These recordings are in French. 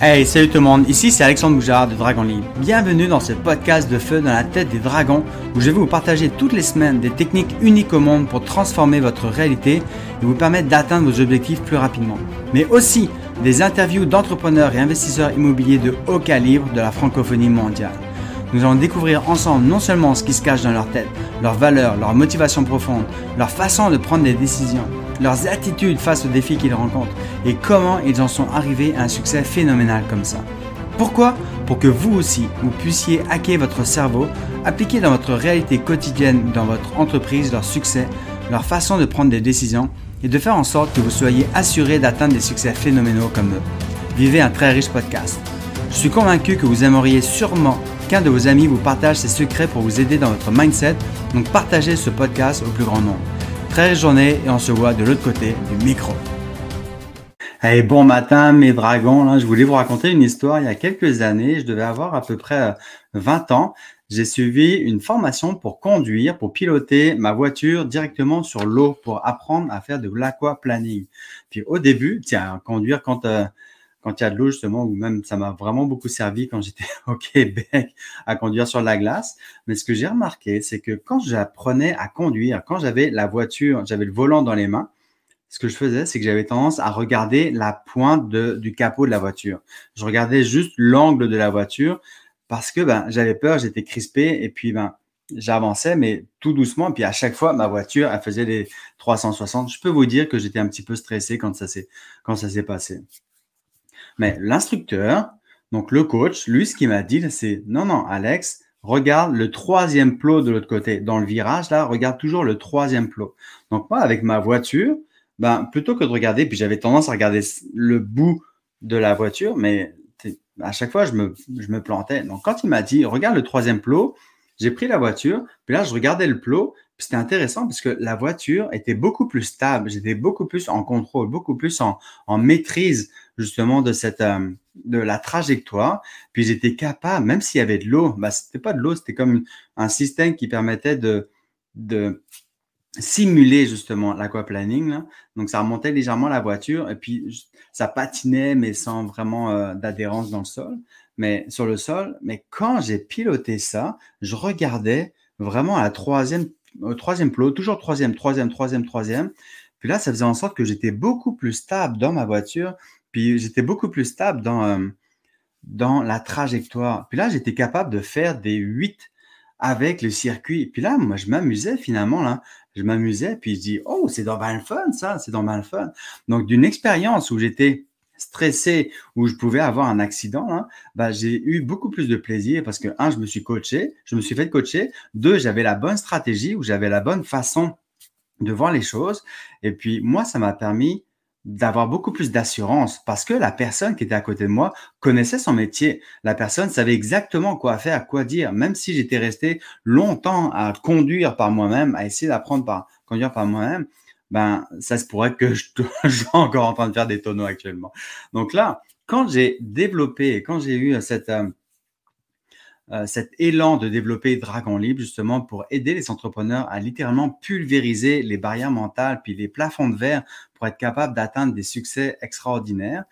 Hey, salut tout le monde, ici c'est Alexandre Boujard de Dragon Libre. Bienvenue dans ce podcast de feu dans la tête des dragons où je vais vous partager toutes les semaines des techniques uniques au monde pour transformer votre réalité et vous permettre d'atteindre vos objectifs plus rapidement. Mais aussi des interviews d'entrepreneurs et investisseurs immobiliers de haut calibre de la francophonie mondiale. Nous allons découvrir ensemble non seulement ce qui se cache dans leur tête, leurs valeurs, leurs motivations profondes, leur façon de prendre des décisions, leurs attitudes face aux défis qu'ils rencontrent et comment ils en sont arrivés à un succès phénoménal comme ça. Pourquoi? Pour que vous aussi, vous puissiez hacker votre cerveau, appliquer dans votre réalité quotidienne, dans votre entreprise, leur succès, leur façon de prendre des décisions et de faire en sorte que vous soyez assuré d'atteindre des succès phénoménaux comme eux. Vivez un très riche podcast. Je suis convaincu que vous aimeriez sûrement qu'un de vos amis vous partage ses secrets pour vous aider dans votre mindset, donc partagez ce podcast au plus grand nombre. Très riche journée et on se voit de l'autre côté du micro. Bon matin mes dragons, là, je voulais vous raconter une histoire il y a quelques années, je devais avoir à peu près 20 euh, ans. J'ai suivi une formation pour conduire, pour piloter ma voiture directement sur l'eau, pour apprendre à faire de l'aquaplaning. Puis au début, tiens, conduire quand euh, quand il y a de l'eau justement, ou même ça m'a vraiment beaucoup servi quand j'étais au Québec à conduire sur la glace. Mais ce que j'ai remarqué, c'est que quand j'apprenais à conduire, quand j'avais la voiture, j'avais le volant dans les mains, ce que je faisais, c'est que j'avais tendance à regarder la pointe du capot de la voiture. Je regardais juste l'angle de la voiture parce que ben, j'avais peur, j'étais crispé et puis ben, j'avançais, mais tout doucement. Puis à chaque fois, ma voiture, elle faisait les 360. Je peux vous dire que j'étais un petit peu stressé quand ça s'est passé. Mais l'instructeur, donc le coach, lui, ce qu'il m'a dit, c'est non, non, Alex, regarde le troisième plot de l'autre côté. Dans le virage, là, regarde toujours le troisième plot. Donc moi, avec ma voiture, ben, plutôt que de regarder, puis j'avais tendance à regarder le bout de la voiture, mais à chaque fois, je me, je me plantais. Donc quand il m'a dit, regarde le troisième plot, j'ai pris la voiture, puis là, je regardais le plot, puis c'était intéressant parce que la voiture était beaucoup plus stable, j'étais beaucoup plus en contrôle, beaucoup plus en, en maîtrise justement de cette euh, de la trajectoire. Puis j'étais capable, même s'il y avait de l'eau, bah c'était pas de l'eau, c'était comme un système qui permettait de de simuler justement l'aquaplaning. Donc ça remontait légèrement la voiture et puis ça patinait mais sans vraiment euh, d'adhérence dans le sol, mais sur le sol. Mais quand j'ai piloté ça, je regardais vraiment à la troisième au troisième plot, toujours troisième, troisième, troisième, troisième. Puis là, ça faisait en sorte que j'étais beaucoup plus stable dans ma voiture puis j'étais beaucoup plus stable dans, euh, dans la trajectoire. Puis là, j'étais capable de faire des 8 avec le circuit. Puis là, moi, je m'amusais finalement. Là. Je m'amusais, puis je dis, oh, c'est dans le fun, ça, c'est dans le fun. Donc, d'une expérience où j'étais stressé, où je pouvais avoir un accident, là, bah, j'ai eu beaucoup plus de plaisir parce que, un, je me suis coaché, je me suis fait coacher. Deux, j'avais la bonne stratégie, ou j'avais la bonne façon de voir les choses. Et puis, moi, ça m'a permis d'avoir beaucoup plus d'assurance parce que la personne qui était à côté de moi connaissait son métier. La personne savait exactement quoi faire, quoi dire, même si j'étais resté longtemps à conduire par moi-même, à essayer d'apprendre par conduire par moi-même, ben ça se pourrait que je, je sois encore en train de faire des tonneaux actuellement. Donc là, quand j'ai développé, quand j'ai eu cette euh, euh, cet élan de développer Dragon Libre justement pour aider les entrepreneurs à littéralement pulvériser les barrières mentales puis les plafonds de verre pour être capable d'atteindre des succès extraordinaires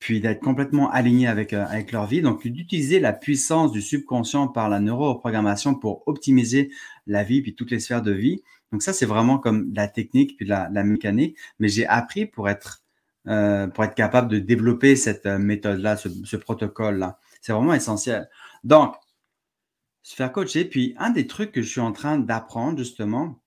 puis d'être complètement aligné avec, euh, avec leur vie. Donc, d'utiliser la puissance du subconscient par la neuroprogrammation pour optimiser la vie puis toutes les sphères de vie. Donc, ça, c'est vraiment comme la technique puis la, la mécanique. Mais j'ai appris pour être, euh, pour être capable de développer cette méthode-là, ce, protocole-là. C'est vraiment essentiel. Donc, se faire coacher. Puis, un des trucs que je suis en train d'apprendre, justement,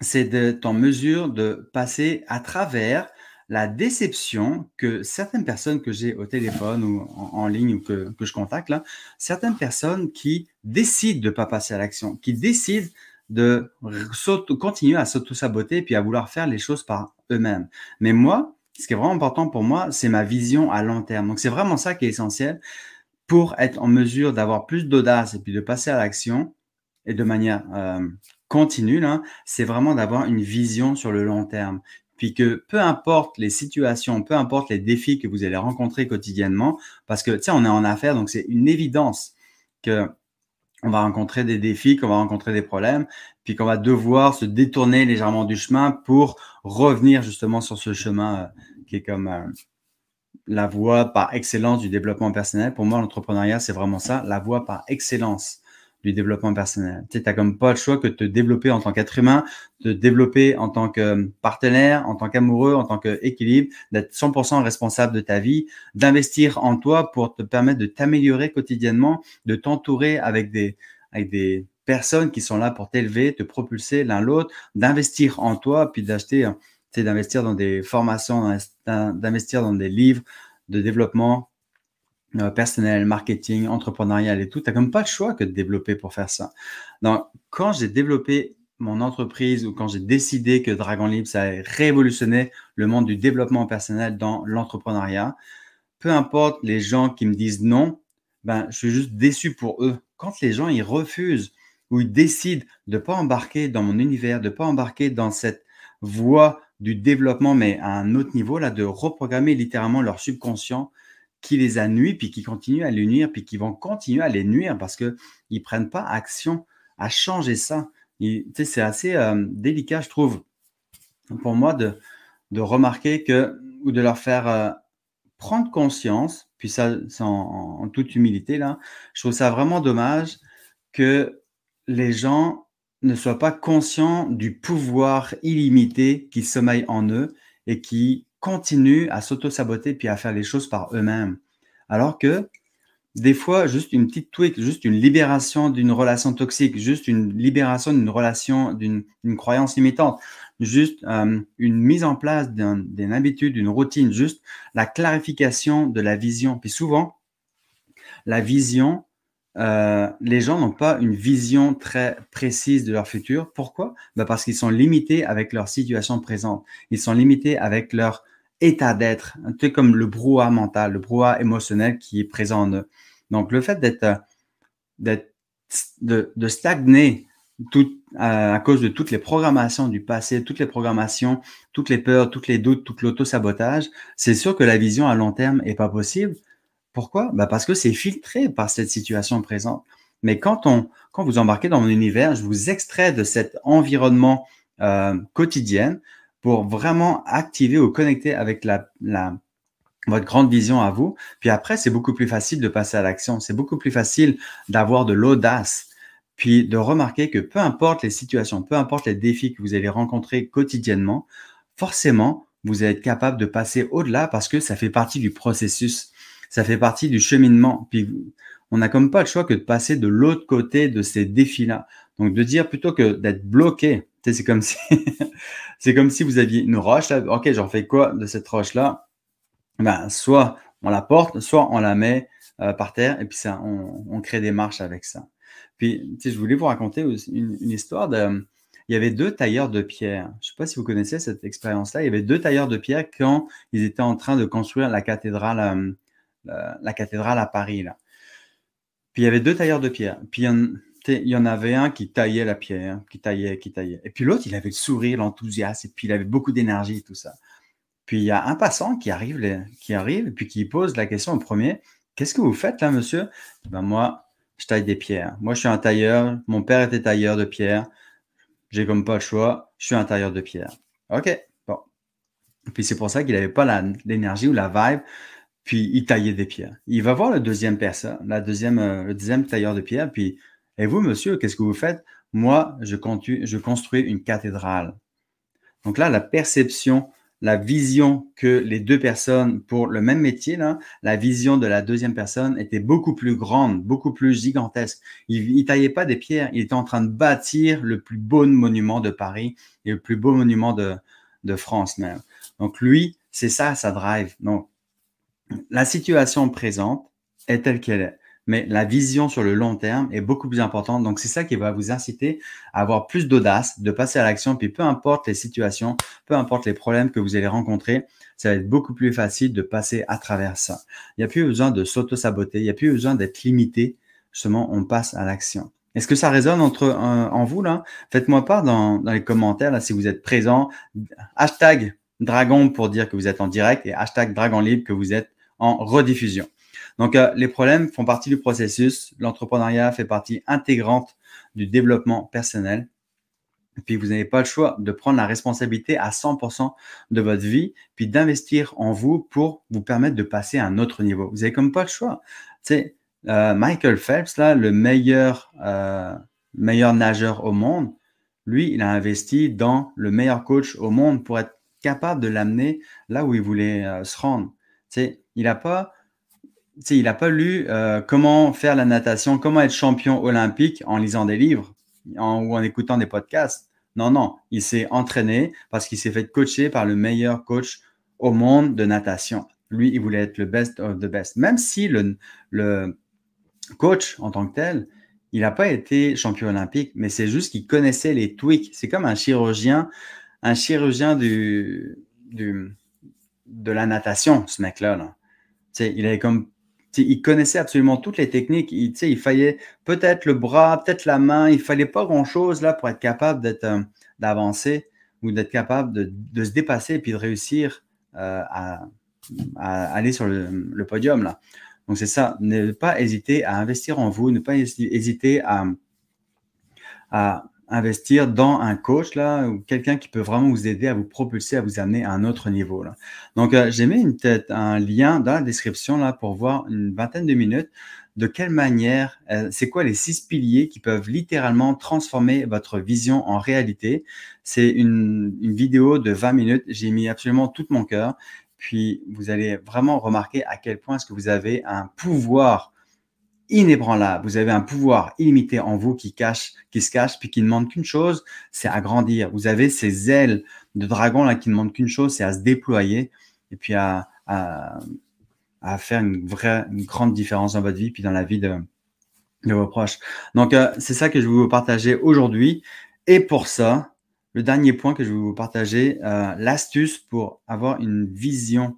c'est d'être en mesure de passer à travers la déception que certaines personnes que j'ai au téléphone ou en, ligne ou que, je contacte, certaines personnes qui décident de ne pas passer à l'action, qui décident de continuer à s'auto-saboter puis à vouloir faire les choses par eux-mêmes. Mais moi, ce qui est vraiment important pour moi, c'est ma vision à long terme. Donc, c'est vraiment ça qui est essentiel pour être en mesure d'avoir plus d'audace et puis de passer à l'action et de manière euh, continue, c'est vraiment d'avoir une vision sur le long terme. Puis que peu importe les situations, peu importe les défis que vous allez rencontrer quotidiennement, parce que, tu sais, on est en affaires, donc c'est une évidence que on va rencontrer des défis, qu'on va rencontrer des problèmes, puis qu'on va devoir se détourner légèrement du chemin pour revenir justement sur ce chemin euh, qui est comme euh, la voie par excellence du développement personnel. Pour moi, l'entrepreneuriat, c'est vraiment ça, la voie par excellence du développement personnel. Tu n'as comme pas le choix que de te développer en tant qu'être humain, de te développer en tant que partenaire, en tant qu'amoureux, en tant qu'équilibre, d'être 100% responsable de ta vie, d'investir en toi pour te permettre de t'améliorer quotidiennement, de t'entourer avec des, avec des personnes qui sont là pour t'élever, te propulser l'un l'autre, d'investir en toi, puis d'acheter, d'investir dans des formations, d'investir dans des livres de développement euh, personnel, marketing, entrepreneurial et tout, tu n'as comme pas le choix que de développer pour faire ça. Donc, quand j'ai développé mon entreprise ou quand j'ai décidé que Dragon Libre, ça allait révolutionner le monde du développement personnel dans l'entrepreneuriat, peu importe les gens qui me disent non, ben, je suis juste déçu pour eux. Quand les gens, ils refusent ou ils décident de ne pas embarquer dans mon univers, de ne pas embarquer dans cette voie du développement, mais à un autre niveau, là, de reprogrammer littéralement leur subconscient, qui les a nuits, puis qui continuent à les nuire, puis qui vont continuer à les nuire parce qu'ils ne prennent pas action à changer ça. C'est assez euh, délicat, je trouve, pour moi, de, de, remarquer que, ou de leur faire euh, prendre conscience, puis ça, en, en, toute humilité, là, je trouve ça vraiment dommage que les gens ne soient pas conscients du pouvoir illimité qui sommeille en eux et qui continuent à s'auto-saboter puis à faire les choses par eux-mêmes. Alors que des fois, juste une petite tweak, juste une libération d'une relation toxique, juste une libération d'une relation, d'une croyance limitante, juste euh, une mise en place d'une habitude, d'une routine, juste la clarification de la vision. Puis souvent, la vision, euh, les gens n'ont pas une vision très précise de leur futur. Pourquoi? Ben Parce qu'ils sont limités avec leur situation présente. Ils sont limités avec leur état d'être, un peu comme le brouhaha mental, le brouhaha émotionnel qui est présent en eux. Donc, le fait d'être, euh, de, de, stagner tout, euh, à cause de toutes les programmations du passé, toutes les programmations, toutes les peurs, toutes les doutes, tout l'auto-sabotage, c'est sûr que la vision à long terme est pas possible. Pourquoi? Bah parce que c'est filtré par cette situation présente. Mais quand on, quand vous embarquez dans mon univers, je vous extrais de cet environnement euh, quotidien pour vraiment activer ou connecter avec la, la, votre grande vision à vous. Puis après, c'est beaucoup plus facile de passer à l'action. C'est beaucoup plus facile d'avoir de l'audace. Puis de remarquer que peu importe les situations, peu importe les défis que vous allez rencontrer quotidiennement, forcément, vous allez être capable de passer au-delà parce que ça fait partie du processus. Ça fait partie du cheminement. Puis on n'a comme pas le choix que de passer de l'autre côté de ces défis-là. Donc de dire plutôt que d'être bloqué c'est comme si, c'est comme si vous aviez une roche. Là. Ok, j'en fais quoi de cette roche-là? Ben, soit on la porte, soit on la met euh, par terre et puis ça, on, crée des marches avec ça. Puis, je voulais vous raconter une, histoire. Il y avait deux tailleurs de pierre. Je ne sais pas si vous connaissez cette expérience-là. Il y avait deux tailleurs de pierre quand ils étaient en train de construire la cathédrale, euh, la, cathédrale à Paris. Là. Puis il y avait deux tailleurs de pierre. Puis il il y en avait un qui taillait la pierre, qui taillait, qui taillait. Et puis l'autre, il avait le sourire, l'enthousiasme, et puis il avait beaucoup d'énergie, tout ça. Puis il y a un passant qui arrive, qui arrive, et puis qui pose la question au premier Qu'est-ce que vous faites là, monsieur? Ben, Moi, je taille des pierres. Moi, je suis un tailleur. Mon père était tailleur de pierre. J'ai comme pas le choix. Je suis un tailleur de pierre. OK, bon. Puis c'est pour ça qu'il n'avait pas l'énergie ou la vibe. Puis il taillait des pierres. Il va voir le deuxième personne, la deuxième, euh, le deuxième tailleur de pierre, puis et vous, monsieur, qu'est-ce que vous faites? Moi, je, construis une cathédrale. Donc là, la perception, la vision que les deux personnes pour le même métier, la vision de la deuxième personne était beaucoup plus grande, beaucoup plus gigantesque. Il ne taillait pas des pierres, il était en train de bâtir le plus beau monument de Paris et le plus beau monument de, de France même. Donc lui, c'est ça, sa drive. Donc, la situation présente est telle qu'elle est mais la vision sur le long terme est beaucoup plus importante. Donc, c'est ça qui va vous inciter à avoir plus d'audace, de passer à l'action. Puis, peu importe les situations, peu importe les problèmes que vous allez rencontrer, ça va être beaucoup plus facile de passer à travers ça. Il n'y a plus besoin de s'auto-saboter, il n'y a plus besoin d'être limité. Justement, on passe à l'action. Est-ce que ça résonne entre euh, en vous là? Faites-moi part dans, dans, les commentaires là si vous êtes présent. Hashtag Dragon pour dire que vous êtes en direct et hashtag Dragon Libre que vous êtes en rediffusion. Donc, euh, les problèmes font partie du processus. L'entrepreneuriat fait partie intégrante du développement personnel. puis vous n'avez pas le choix de prendre la responsabilité à 100% de votre vie, puis d'investir en vous pour vous permettre de passer à un autre niveau. Vous n'avez comme pas le choix. Tu sais, euh, Michael Phelps, là, le meilleur, euh, meilleur nageur au monde, lui, il a investi dans le meilleur coach au monde pour être capable de l'amener là où il voulait euh, se rendre. Tu sais, il n'a pas, il n'a pas lu comment faire la natation, comment être champion olympique en lisant des livres ou en écoutant des podcasts. Non, non, il s'est entraîné parce qu'il s'est fait coacher par le meilleur coach au monde de natation. Lui, il voulait être le best of the best. Même si le, le coach en tant que tel, il n'a pas été champion olympique, mais c'est juste qu'il connaissait les tweaks. C'est comme un chirurgien, un chirurgien du, du de la natation, ce mec-là. Là. Il avait comme il connaissait absolument toutes les techniques. Il, il fallait peut-être le bras, peut-être la main. Il fallait pas grand-chose là pour être capable d'être, euh, d'avancer ou d'être capable de, se dépasser et puis de réussir euh, à, aller sur le, podium là. Donc c'est ça. Ne pas hésiter à investir en vous, ne pas hésiter à, à investir dans un coach là ou quelqu'un qui peut vraiment vous aider à vous propulser, à vous amener à un autre niveau là. Donc euh, j'ai mis une tête, un lien dans la description là pour voir une vingtaine de minutes de quelle manière, euh, c'est quoi les six piliers qui peuvent littéralement transformer votre vision en réalité. C'est une, une vidéo de 20 minutes. J'ai mis absolument tout mon cœur. Puis vous allez vraiment remarquer à quel point est-ce que vous avez un pouvoir inébranlable. Vous avez un pouvoir illimité en vous qui cache, qui se cache, puis qui ne demande qu'une chose, c'est à grandir. Vous avez ces ailes de dragon là qui ne demandent qu'une chose, c'est à se déployer et puis à, à, faire une vraie, une grande différence dans votre vie, puis dans la vie de, de vos proches. Donc, euh, c'est ça que je vais vous partager aujourd'hui. Et pour ça, le dernier point que je vais vous partager, euh, l'astuce pour avoir une vision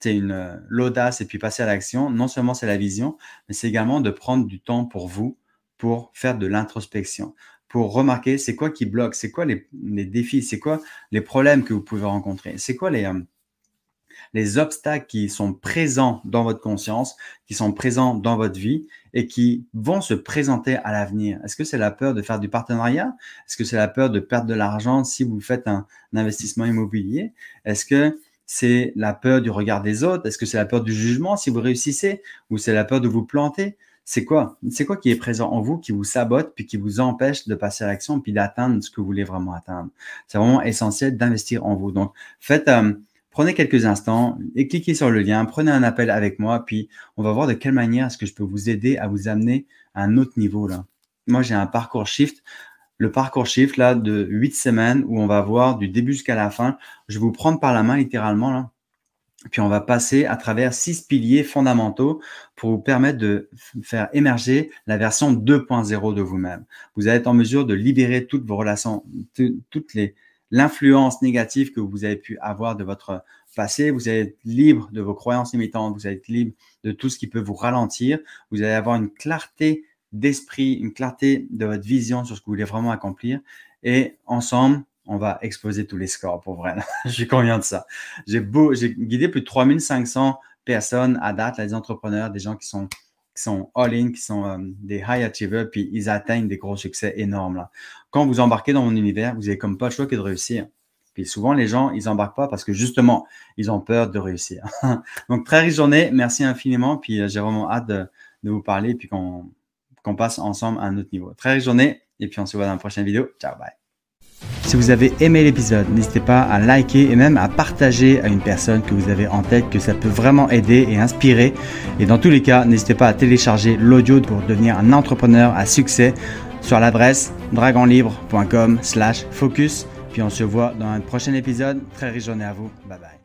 c'est une euh, l'audace et puis passer à l'action. Non seulement c'est la vision, mais c'est également de prendre du temps pour vous, pour faire de l'introspection, pour remarquer c'est quoi qui bloque, c'est quoi les, défis, c'est quoi les problèmes que vous pouvez rencontrer, c'est quoi les, euh, les obstacles qui sont présents dans votre conscience, qui sont présents dans votre vie et qui vont se présenter à l'avenir. Est-ce que c'est la peur de faire du partenariat? Est-ce que c'est la peur de perdre de l'argent si vous faites un investissement immobilier? Est-ce que c'est la peur du regard des autres Est-ce que c'est la peur du jugement si vous réussissez Ou c'est la peur de vous planter? C'est quoi? C'est quoi qui est présent en vous qui vous sabote puis qui vous empêche de passer à l'action puis d'atteindre ce que vous voulez vraiment atteindre? C'est vraiment essentiel d'investir en vous. Donc, faites, euh, prenez quelques instants et cliquez sur le lien, prenez un appel avec moi, puis on va voir de quelle manière est-ce que je peux vous aider à vous amener à un autre niveau. Moi, j'ai un parcours shift le parcours shift là de huit semaines où on va voir du début jusqu'à la fin. Je vais vous prendre par la main littéralement là. Puis on va passer à travers six piliers fondamentaux pour vous permettre de faire émerger la version 2.0 de vous-même. Vous allez être en mesure de libérer toutes vos relations, toutes les l'influence négative que vous avez pu avoir de votre passé. Vous allez être libre de vos croyances limitantes. Vous allez être libre de tout ce qui peut vous ralentir. Vous allez avoir une clarté d'esprit, une clarté de votre vision sur ce que vous voulez vraiment accomplir. Et ensemble, on va exploser tous les scores pour vrai. Je suis convaincu de ça. J'ai guidé plus de 3500 personnes à date, des entrepreneurs, des gens qui sont, qui sont all-in, qui sont euh, des high achievers, puis ils atteignent des gros succès énormes. Là. Quand vous embarquez dans mon univers, vous n'avez comme pas le choix que de réussir. Puis souvent, les gens, ils embarquent pas parce que justement, ils ont peur de réussir. Donc, très riche journée. Merci infiniment. Puis euh, j'ai vraiment hâte de, de vous parler. Puis qu'on qu'on passe ensemble à un autre niveau. Très riche journée et puis on se voit dans la prochaine vidéo. Ciao, bye. Si vous avez aimé l'épisode, n'hésitez pas à liker et même à partager à une personne que vous avez en tête, que ça peut vraiment aider et inspirer. Et dans tous les cas, n'hésitez pas à télécharger l'audio pour devenir un entrepreneur à succès sur l'adresse dragonlibre.com slash focus. Puis on se voit dans un prochain épisode. Très riche journée à vous. Bye bye.